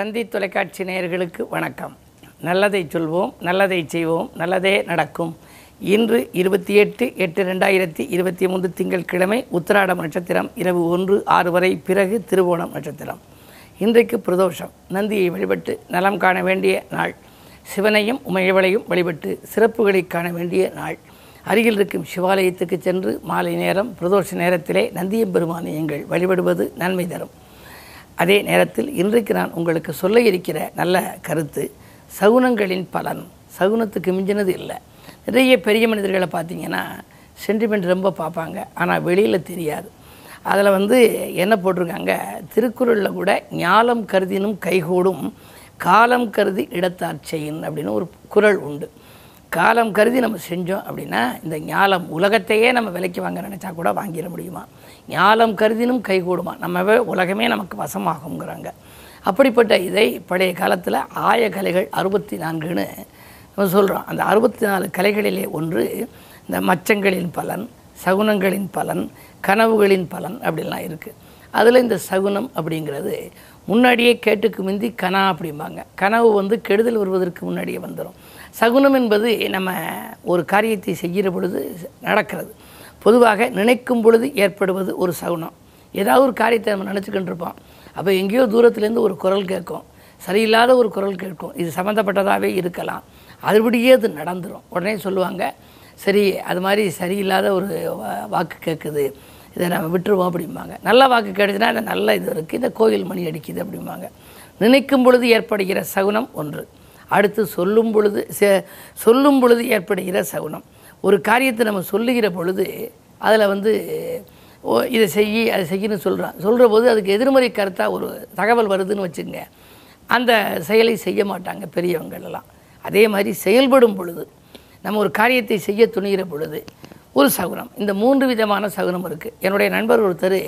சந்தி தொலைக்காட்சி நேயர்களுக்கு வணக்கம். நல்லதை சொல்வோம் நல்லதை செய்வோம் நல்லதே நடக்கும். இன்று இருபத்தி எட்டு எட்டு ரெண்டாயிரத்தி இருபத்தி மூன்று திங்கட்கிழமை உத்திராடம் நட்சத்திரம் இரவு ஒன்று ஆறு வரை பிறகு திருவோணம் நட்சத்திரம். இன்றைக்கு பிரதோஷம். நந்தியை வழிபட்டு நலம் காண வேண்டிய நாள். சிவனையும் உமையவளையும் வழிபட்டு சிறப்புகளை காண வேண்டிய நாள். அருகில் இருக்கும் சிவாலயத்துக்கு சென்று மாலை நேரம் பிரதோஷ நேரத்திலே நந்தியம்பெருமானை எங்கள் வழிபடுவது நன்மை தரும். அதே நேரத்தில் இன்றைக்கு நான் உங்களுக்கு சொல்ல இருக்கிற நல்ல கருத்து சகுனங்களின் பலன். சகுனத்துக்கு மிஞ்சினது இல்லை. நிறைய பெரிய மனிதர்களை பார்த்தீங்கன்னா சென்டிமெண்ட் ரொம்ப பார்ப்பாங்க. ஆனால் வெளியில் தெரியாது. அதில் வந்து என்ன போட்டிருக்காங்க? திருக்குறளில் கூட ஞாலம் கருதினும் கைகூடும் காலம் கருதி இடத்தார் செய்யின் அப்படின்னு ஒரு குறள் உண்டு. காலம் கருதி நம்ம செஞ்சோம் அப்படின்னா இந்த ஞாலம் உலகத்தையே நம்ம விலைக்கு வாங்க நினச்சா கூட வாங்கிட முடியுமா? ஞாலம் கருதினும் கைகூடுமா? நம்ம உலகமே நமக்கு வசமாகுங்கிறாங்க அப்படிப்பட்ட இதை பழைய காலத்தில் ஆய கலைகள் அறுபத்தி நான்குன்னு நம்ம சொல்கிறோம் அந்த அறுபத்தி நாலு கலைகளிலே ஒன்று இந்த மச்சங்களின் பலன் சகுனங்களின் பலன் கனவுகளின் பலன் அப்படிலாம் இருக்குது அதில் இந்த சகுனம் அப்படிங்கிறது முன்னாடியே கேட்டுக்கு முந்தி கனா அப்படிம்பாங்க. கனவு வந்து கெடுதல் வருவதற்கு முன்னாடியே வந்துடும் சகுனம் என்பது நம்ம ஒரு காரியத்தை செய்கிற பொழுது நடக்கிறது. பொதுவாக நினைக்கும் பொழுது ஏற்படுவது ஒரு சகுனம். ஏதாவது ஒரு காரியத்தை நம்ம நினச்சிக்கிட்டு இருப்போம். அப்போ எங்கேயோ தூரத்துலேருந்து ஒரு குரல் கேட்கும். சரியில்லாத ஒரு குரல் கேட்கும். இது சம்மந்தப்பட்டதாகவே இருக்கலாம். அதுபடியே அது நடந்துடும் உடனே சொல்லுவாங்க சரி அது மாதிரி சரியில்லாத ஒரு வா- வாக்கு கேட்குது. இதை நம்ம விட்டுருவோம் அப்படிம்பாங்க. நல்ல வாக்கு கேட்டுச்சுன்னா நல்ல இது இருக்குது இந்த கோயில் மணி அடிக்குது அப்படிம்பாங்க. நினைக்கும் பொழுது ஏற்படுகிற சகுனம் ஒன்று. அடுத்து சொல்லும் பொழுது சொல்லும் பொழுது ஏற்படுகிற சகுனம். ஒரு காரியத்தை நம்ம சொல்லுகிற பொழுது அதில் வந்து ஓ இதை செய்யி அதை செய்யணும்னு சொல்கிறான் சொல்கிற போது அதுக்கு எதிர்மறை கருத்தாக ஒரு தகவல் வருதுன்னு வச்சுங்க அந்த செயலை செய்ய மாட்டாங்க பெரியவங்களெல்லாம் அதே மாதிரி செயல்படும் பொழுது நம்ம ஒரு காரியத்தை செய்ய துணிகிற பொழுது ஒரு சகுனம். இந்த மூன்று விதமான சகுனம் இருக்குது என்னுடைய நண்பர் ஒருத்தர்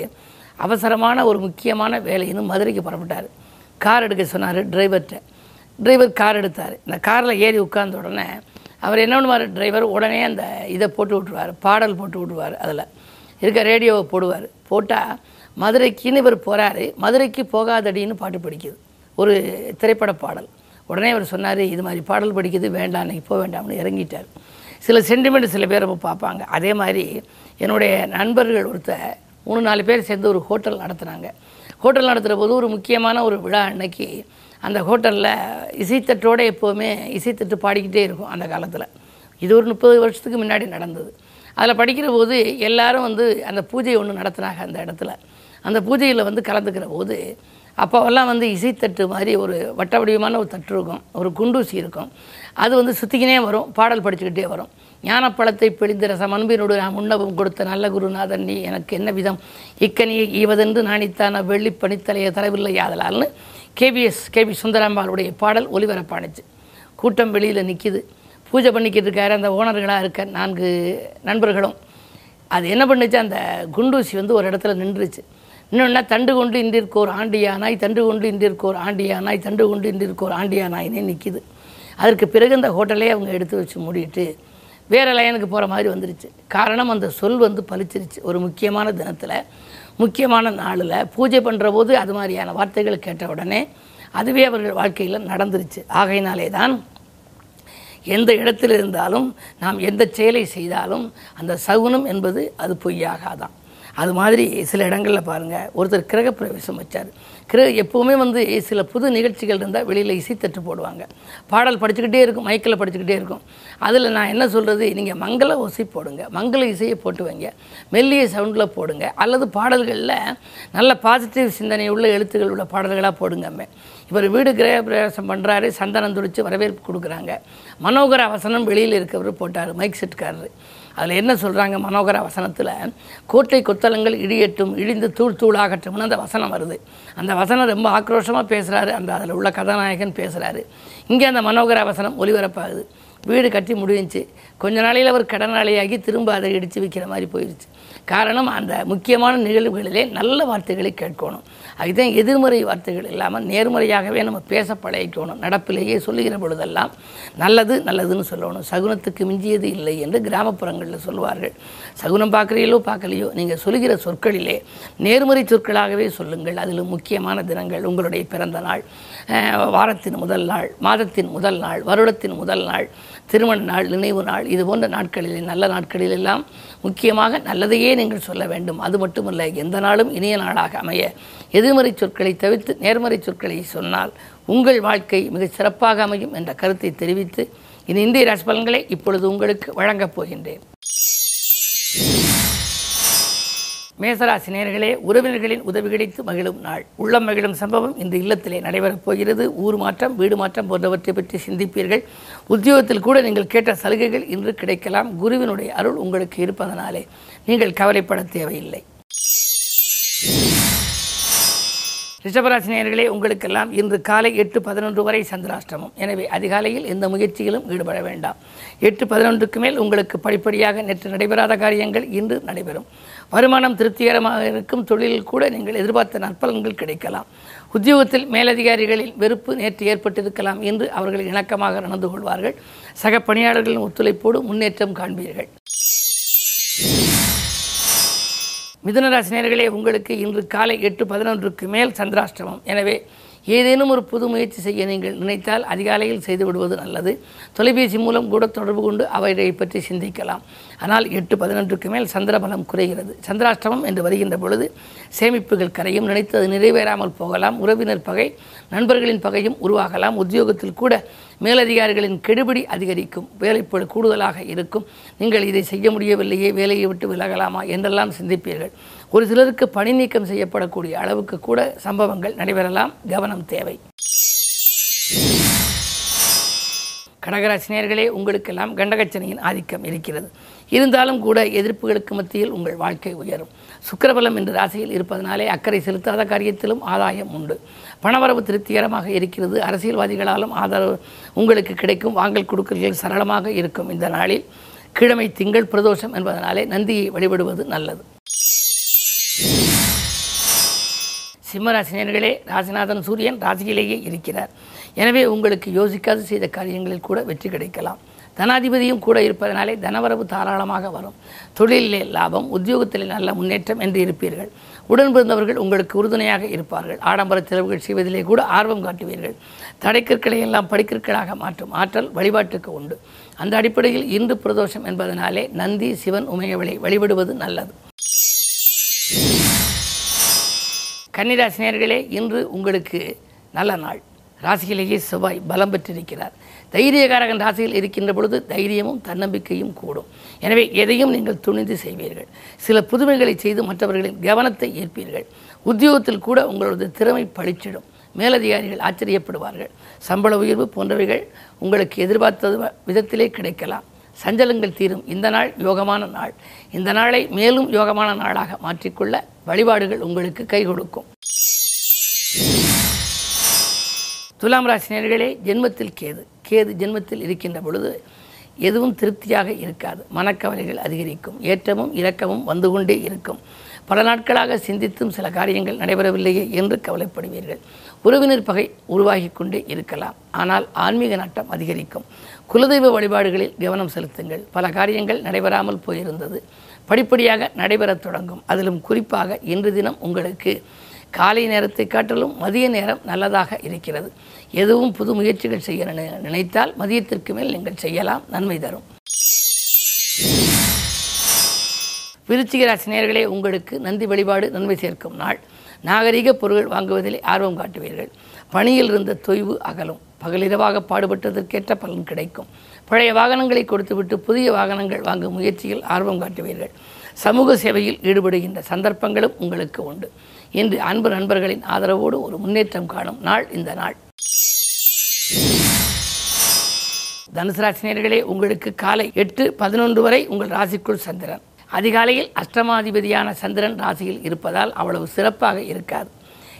அவசரமான ஒரு முக்கியமான வேலைன்னு மதுரைக்கு புறப்பட்டார். கார் எடுக்க சொன்னார் டிரைவர்கிட்ட டிரைவர் கார் எடுத்தார். இந்த காரில் ஏறி உட்கார்ந்த உடனே அவர் என்ன பண்ணுவார்? டிரைவர் உடனே அந்த இதை போட்டு விட்ருவார் பாடல் போட்டு விட்ருவார் அதில். இருக்க ரேடியோவை போடுவார். போட்டால் மதுரைக்குன்னு இவர் போகிறாரு மதுரைக்கு போகாதடின்னு பாட்டு படிக்குது. ஒரு திரைப்பட பாடல். உடனே அவர் சொன்னார் இது மாதிரி பாடல் படிக்குது வேண்டாம் இன்னைக்கு போக வேண்டாம்னு இறங்கிட்டார். சில சென்டிமெண்ட் சில பேர் பார்ப்பாங்க. அதே மாதிரி என்னுடைய நண்பர்கள் ஒருத்தர் மூணு நாலு பேர் சேர்ந்து ஒரு ஹோட்டல் நடத்துனாங்க. ஹோட்டல் நடத்துகிற போது ஒரு முக்கியமான ஒரு விழா அன்னைக்கு அந்த ஹோட்டலில் இசைத்தட்டோடு எப்போவுமே இசைத்தட்டு பாடிக்கிட்டே இருக்கும் அந்த காலத்தில். இது ஒரு முப்பது வருஷத்துக்கு முன்னாடி நடந்தது. அதில் படிக்கிற போது எல்லாரும் வந்து அந்த பூஜை ஒன்று நடத்துனாங்க அந்த இடத்துல. அந்த பூஜையில் வந்து கலந்துக்கிற போது அப்போவெல்லாம் வந்து இசைத்தட்டு மாதிரி ஒரு வட்ட வடிவமான ஒரு தட்டு இருக்கும் ஒரு குண்டூசி இருக்கும். அது வந்து சுற்றிக்கினே வரும் பாடல் படிச்சுக்கிட்டே வரும். ஞானப்பழத்தை பிழிந்த ரசம் அன்பினோடு நான் முன்னவும் கொடுத்த நல்ல குருநாதன் நீ எனக்கு என்ன விதம்? இக்கனியை ஈவதென்று நாணித்தான வெள்ளி பனித்தலைய தரவில்லை யாதலால்னு கேபிஎஸ் கேபி சுந்தராம்பாளுடைய பாடல் ஒலிபரப்பானுச்சு கூட்டம் வெளியில் நிற்கிது பூஜை பண்ணிக்கிட்டு இருக்காரு அந்த ஓனர்களாக இருக்க நான்கு நண்பர்களும். அது என்ன பண்ணுச்சு? அந்த குண்டூசி வந்து ஒரு இடத்துல நின்றுச்சு. இன்னொன்னா தண்டு கொண்டு இன்றிருக்கோர் ஆண்டியானாய் தண்டு கொண்டு இன்றிருக்கோர் ஆண்டியானாய் தண்டு கொண்டு இன்றிருக்கோர் ஆண்டியானாயினே நிற்கிது அதற்கு பிறகு அந்த ஹோட்டலே அவங்க எடுத்து வச்சு மூடிட்டு வேறு லைனுக்கு போகிற மாதிரி வந்துருச்சு. காரணம் அந்த சொல் வந்து பலிச்சிருச்சு ஒரு முக்கியமான தினத்தில் முக்கியமான நாளில் பூஜை பண்ணுற போது அது மாதிரியான வார்த்தைகள் கேட்ட உடனே அதுவே அவர்கள் வாழ்க்கையில் நடந்துருச்சு. ஆகையினாலே தான் எந்த இடத்தில் இருந்தாலும் நாம் எந்த செயலை செய்தாலும் அந்த சகுனம் என்பது அது பொய்யாகாதான். அது மாதிரி சில இடங்களில் பாருங்கள் ஒருத்தர் கிரகப்பிரவேசம் வச்சார். கிரக எப்போவுமே வந்து சில புது நிகழ்ச்சிகள் இருந்தால் வெளியில் இசைத்தட்டு போடுவாங்க. பாடல் படிச்சுக்கிட்டே இருக்கும் மைக்கில் படிச்சுக்கிட்டே இருக்கும். அதில் நான் என்ன சொல்கிறது நீங்கள் மங்கள ஓசை போடுங்க. மங்கள இசையை போட்டு வைங்க. மெல்லிய சவுண்டில் போடுங்க. அல்லது பாடல்களில் நல்ல பாசிட்டிவ் சிந்தனை உள்ள எழுத்துக்கள் உள்ள பாடல்களாக போடுங்கம்மே. இவர் வீடு கிரக பிரவேசம் பண்ணுறாரு சந்தனம் துடிச்சு வரவேற்பு கொடுக்குறாங்க. மனோகர வசனம் வெளியில் இருக்கவர் போட்டார் மைக் செட்காரரு அதில் என்ன சொல்கிறாங்க மனோகர வசனத்தில்? கோட்டை கொத்தளங்கள் இடியட்டும் இடிந்து தூள் தூளாகட்டும்னு அந்த வசனம் வருது. அந்த வசனம் ரொம்ப ஆக்ரோஷமாக பேசுகிறாரு அந்த அதில் உள்ள கதாநாயகன் பேசுகிறாரு இங்கே அந்த மனோகர வசனம் ஒலிபரப்பாகுது. வீடு கட்டி முடிஞ்சிச்சு. கொஞ்ச நாளையில் அவர் கடனாளியாகி திரும்ப அதை இடித்து விற்கிற மாதிரி போயிடுச்சு காரணம் அந்த முக்கியமான நிகழ்வுகளிலே நல்ல வார்த்தைகளை கேட்கணும். அதுதான் எதிர்மறை வார்த்தைகள் இல்லாமல் நேர்மறையாகவே நம்ம பேச பழகிக்கணும். நடப்பிலேயே சொல்லுகிற பொழுதெல்லாம் நல்லது நல்லதுன்னு சொல்லணும். சகுனத்துக்கு மிஞ்சியது இல்லை என்று கிராமப்புறங்களில் சொல்லுவார்கள். சகுனம் பார்க்குறீங்களோ பார்க்கலையோ நீங்கள் சொல்லுகிற சொற்களிலே நேர்மறை சொற்களாகவே சொல்லுங்கள். அதில் முக்கியமான தினங்கள் உங்களுடைய பிறந்த நாள் வாரத்தின் முதல் நாள் மாதத்தின் முதல் நாள் வருடத்தின் முதல் நாள் திருமண நாள் நினைவு நாள் இது போன்ற நாட்களிலே நல்ல நாட்களிலெல்லாம் முக்கியமாக நல்லதையே நீங்கள் சொல்ல வேண்டும்? அது மட்டுமல்ல எந்த நாளும் இனிய நாளாக அமைய எதிர்மறை சொற்களை தவிர்த்து நேர்மறை சொற்களை சொன்னால் உங்கள் வாழ்க்கை மிகச் சிறப்பாக அமையும் என்ற கருத்தை தெரிவித்து இனி இந்திய ராசி பலன்களை இப்பொழுது உங்களுக்கு வழங்கப் போகின்றேன். மேசராசி நேர்களே உறவினர்களின் உதவி கிடைத்து மகிழும் நாள். உள்ளம் மகிழும் சம்பவம் இந்த இல்லத்திலே நடைபெறப் போகிறது. ஊர் மாற்றம் வீடு மாற்றம் போன்றவற்றை பற்றி சிந்திப்பீர்கள். உத்தியோகத்தில் கூட நீங்கள் கேட்ட சலுகைகள் இன்று கிடைக்கலாம். குருவினுடைய அருள் உங்களுக்கு இருப்பதனாலே. நீங்கள் கவலைப்பட தேவையில்லை. ரிஷபராசினியர்களே உங்களுக்கெல்லாம் இன்று காலை எட்டு பதினொன்று வரை சந்திராஷ்டமம். எனவே அதிகாலையில் எந்த முயற்சியிலும் ஈடுபட வேண்டாம். எட்டு பதினொன்றுக்கு மேல் உங்களுக்கு படிப்படியாக நேற்று நடைபெறாத காரியங்கள் இன்று நடைபெறும். வருமானம் திருப்திகரமாக இருக்கும் தொழிலில் கூட நீங்கள் எதிர்பார்த்த நற்பலன்கள் கிடைக்கலாம். உத்தியோகத்தில் மேலதிகாரிகளில் வெறுப்பு நேற்று ஏற்பட்டிருக்கலாம் என்று அவர்கள் இணக்கமாக நடந்து கொள்வார்கள். சக பணியாளர்களின் ஒத்துழைப்போடு முன்னேற்றம் காண்பீர்கள். மிதுனராசினியர்களே உங்களுக்கு இன்று காலை எட்டு பதினொன்றுக்கு மேல் சந்திராஷ்டமம். எனவே ஏதேனும் ஒரு புது முயற்சி செய்ய நீங்கள் நினைத்தால் அதிகாலையில் செய்து விடுவது நல்லது. தொலைபேசி மூலம் கூட தொடர்பு கொண்டு அவைகளை பற்றி சிந்திக்கலாம். ஆனால் எட்டு பதினொன்றுக்கு மேல் சந்திரபலம் குறைகிறது. சந்திராஷ்டமம் என்று வருகின்ற பொழுது சேமிப்புகள் கரையும். நினைத்தது நிறைவேறாமல் போகலாம். உறவினர் பகை நண்பர்களின் பகையும் உருவாகலாம். உத்தியோகத்தில் கூட மேலதிகாரிகளின் கெடுபிடி அதிகரிக்கும். வேலைப்பழு கூடுதலாக இருக்கும். நீங்கள் இதை செய்ய முடியவில்லையே வேலையை விட்டு விலகலாமா என்றெல்லாம் சிந்திப்பீர்கள். ஒரு சிலருக்கு பணி நீக்கம் செய்யப்படக்கூடிய அளவுக்கு கூட சம்பவங்கள் நடைபெறலாம். கவனம் தேவை. கடகராசினியர்களே உங்களுக்கெல்லாம் கண்டகச்சனையின் ஆதிக்கம் இருக்கிறது. இருந்தாலும் கூட எதிர்ப்புகளுக்கு மத்தியில் உங்கள் வாழ்க்கை உயரும். சுக்கரபலம் என்ற ராசியில் இருப்பதனாலே அக்கறை செலுத்தாத காரியத்திலும் ஆதாயம் உண்டு. பணவரவு திருப்திகரமாக இருக்கிறது. அரசியல்வாதிகளாலும் ஆதரவு உங்களுக்கு கிடைக்கும். வாங்கல் கொடுக்கல்கள் சரளமாக இருக்கும். இந்த நாளில் கிழமை திங்கள் பிரதோஷம் என்பதனாலே நந்தியை வழிபடுவது நல்லது. சிம்மராசினியர்களே ராசிநாதன் சூரியன் ராசியிலேயே இருக்கிறார். எனவே உங்களுக்கு யோசிக்காது செய்த காரியங்களில் கூட வெற்றி கிடைக்கலாம். தனாதிபதியும் கூட இருப்பதனாலே தனவரவு தாராளமாக வரும். தொழிலிலே லாபம் உத்தியோகத்திலே நல்ல முன்னேற்றம் என்று இருப்பீர்கள். உடன் பிறந்தவர்கள் உங்களுக்கு உறுதுணையாக இருப்பார்கள். ஆடம்பர செலவுகள் செய்வதிலே கூட ஆர்வம் காட்டுவீர்கள். தடைக்கற்களை எல்லாம் படிக்கற்களாக மாற்றும். ஆற்றல் வழிபாட்டுக்கு உண்டு. அந்த அடிப்படையில் இன்று பிரதோஷம் என்பதனாலே நந்தி சிவன் உமையவளை வழிபடுவது நல்லது. கன்னிராசினியர்களே இன்று உங்களுக்கு நல்ல நாள். ராசியிலேயே செவ்வாய் பலம் பெற்றிருக்கிறார். தைரியகாரகன் ராசியில் இருக்கின்ற பொழுது தைரியமும் தன்னம்பிக்கையும் கூடும். எனவே எதையும் நீங்கள் துணிந்து செய்வீர்கள். சில புதுமைகளை செய்து மற்றவர்களின் கவனத்தை ஈர்ப்பீர்கள். உத்தியோகத்தில் கூட உங்களது திறமை பளிச்சிடும். மேலதிகாரிகள் ஆச்சரியப்படுவார்கள். சம்பள உயர்வு போன்றவைகள் உங்களுக்கு எதிர்பார்த்தது விதத்திலே கிடைக்கலாம். சஞ்சலங்கள் தீரும். இந்த நாள் யோகமான நாள். இந்த நாளை மேலும் யோகமான நாளாக மாற்றிக்கொள்ள வழிபாடுகள் உங்களுக்கு கை கொடுக்கும். துலாம் ராசினியர்களே ஜென்மத்தில் கேது. கேது ஜென்மத்தில் இருக்கின்ற பொழுது எதுவும் திருப்தியாக இருக்காது. மனக்கவலைகள் அதிகரிக்கும். ஏற்றமும் இரக்கமும் வந்து கொண்டே இருக்கும். பல நாட்களாக சிந்தித்தும் சில காரியங்கள் நடைபெறவில்லையே என்று கவலைப்படுவீர்கள். உறவினர் பகை உருவாகி கொண்டே இருக்கலாம். ஆனால் ஆன்மீக நாட்டம் அதிகரிக்கும். குலதெய்வ வழிபாடுகளில் கவனம் செலுத்துங்கள். பல காரியங்கள் நடைபெறாமல் போயிருந்தது. படிப்படியாக நடைபெறத் தொடங்கும். அதிலும் குறிப்பாக இன்று தினம் உங்களுக்கு காலை நேரத்தை காட்டிலும் மதிய நேரம் நல்லதாக இருக்கிறது. எதுவும் புது முயற்சிகள் செய்ய நினை- நினைத்தால் மதியத்திற்கு மேல் நீங்கள் செய்யலாம். நன்மை தரும். விருச்சிக உங்களுக்கு நந்தி வழிபாடு நன்மை சேர்க்கும் நாள். நாகரிக பொருள் வாங்குவதில் ஆர்வம் காட்டுவீர்கள். பணியில் இருந்த தொய்வு அகலும். பகலிரவாக பாடுபட்டதற்கேற்ற பலன் கிடைக்கும். பழைய வாகனங்களை கொடுத்துவிட்டு புதிய வாகனங்கள் வாங்கும் முயற்சியில் ஆர்வம் காட்டுவீர்கள். சமூக சேவையில் ஈடுபடுகின்ற சந்தர்ப்பங்களும் உங்களுக்கு உண்டு. இன்று அன்பு நண்பர்களின் ஆதரவோடு ஒரு முன்னேற்றம் காணும் நாள் இந்த நாள். தனுசு ராசினியர்களே உங்களுக்கு காலை எட்டு பதினொன்று வரை உங்கள் ராசிக்குள் சந்திரன். அதிகாலையில் அஷ்டமாதிபதியான சந்திரன் ராசியில் இருப்பதால் அவ்வளவு சிறப்பாக இருக்காது.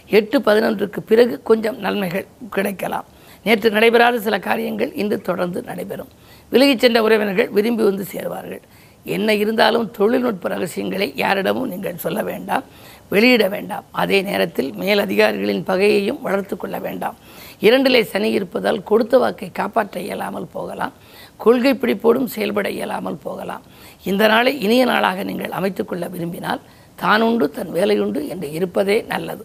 எட்டு பதினொன்றுக்கு பிறகு கொஞ்சம் நன்மைகள் கிடைக்கலாம். நேற்று நடைபெறாத சில காரியங்கள் இன்று தொடர்ந்து நடைபெறும். விலகிச் சென்ற உறவினர்கள் விரும்பி வந்து சேருவார்கள். என்ன இருந்தாலும் தொழில்நுட்ப ரகசியங்களை யாரிடமும் நீங்கள் சொல்ல வேண்டாம். வெளியிட வேண்டாம். அதே நேரத்தில் மேலதிகாரிகளின் பகையையும் வளர்த்து கொள்ள வேண்டாம். இரண்டிலே சனி இருப்பதால் கொடுத்த வாக்கை காப்பாற்ற இயலாமல் போகலாம். கொள்கை பிடிப்போடும் செயல்பட இயலாமல் போகலாம். இந்த நாளை இனிய நாளாக நீங்கள் அமைத்துக்கொள்ள விரும்பினால் தானுண்டு தன் வேலையுண்டு என்று இருப்பதே நல்லது.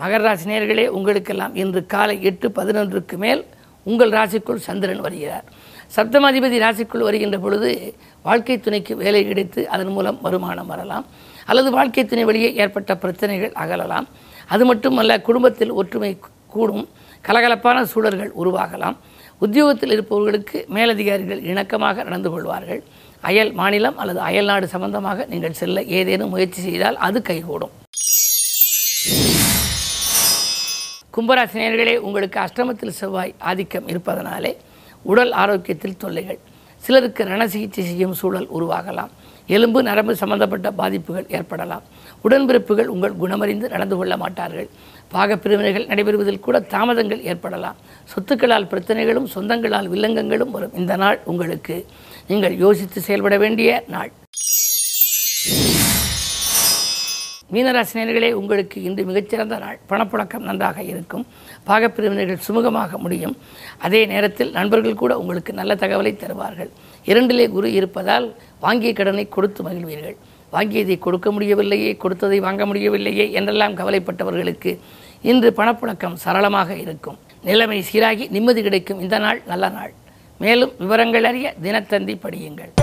மகர ராசி உங்களுக்கெல்லாம் இன்று காலை எட்டு பதினொன்றுக்கு மேல் உங்கள் ராசிக்குள் சந்திரன் வருகிறார். சப்தமாதிபதி ராசிக்குள் வருகின்ற பொழுது வாழ்க்கை துணைக்கு வேலை கிடைத்து அதன் மூலம் வருமானம் வரலாம். அல்லது வாழ்க்கை துணை வழியே ஏற்பட்ட பிரச்சனைகள் அகலலாம். அது மட்டுமல்ல குடும்பத்தில் ஒற்றுமை கூடும் கலகலப்பான சூழல்கள் உருவாகலாம். உத்தியோகத்தில் இருப்பவர்களுக்கு மேலதிகாரிகள் இணக்கமாக நடந்து கொள்வார்கள். அயல் மாநிலம் அல்லது அயல் நாடு சம்பந்தமாக நீங்கள் செல்ல ஏதேனும் முயற்சி செய்தால் அது கைகூடும். கும்பராசினியர்களே உங்களுக்கு அஷ்டமத்தில் செவ்வாய் ஆதிக்கம் இருப்பதனாலே உடல் ஆரோக்கியத்தில் தொல்லைகள். சிலருக்கு ரண சிகிச்சை செய்யும் சூழல் உருவாகலாம். எலும்பு நரம்பு சம்பந்தப்பட்ட பாதிப்புகள் ஏற்படலாம். உடன்பிறப்புகள் உங்கள் குணமறிந்து நடந்து கொள்ள மாட்டார்கள். பாகப்பிரிவினைகள் நடைபெறுவதில் கூட தாமதங்கள் ஏற்படலாம். சொத்துக்களால் பிரச்சனைகளும் சொந்தங்களால் வில்லங்கங்களும் வரும் இந்த நாள் உங்களுக்கு. நீங்கள் யோசித்து செயல்பட வேண்டிய நாள். மீனராசினியர்களே உங்களுக்கு இன்று மிகச்சிறந்த நாள். பணப்புழக்கம் நன்றாக இருக்கும். பாகப்பிரிவினர்கள் சுமூகமாக முடியும். அதே நேரத்தில் நண்பர்கள் கூட உங்களுக்கு நல்ல தகவலை தருவார்கள். இரண்டிலே குரு இருப்பதால் வாங்கிய கடனை கொடுத்து மகிழ்வீர்கள். வாங்கியதை கொடுக்க முடியவில்லையே கொடுத்ததை வாங்க முடியவில்லையே என்றெல்லாம் கவலைப்பட்டவர்களுக்கு இன்று பணப்புழக்கம் சரளமாக இருக்கும். நிலைமை சீராகி நிம்மதி கிடைக்கும். இந்த நாள் நல்ல நாள். மேலும் விவரங்கள் அறிய தினத்தந்தி படியுங்கள்.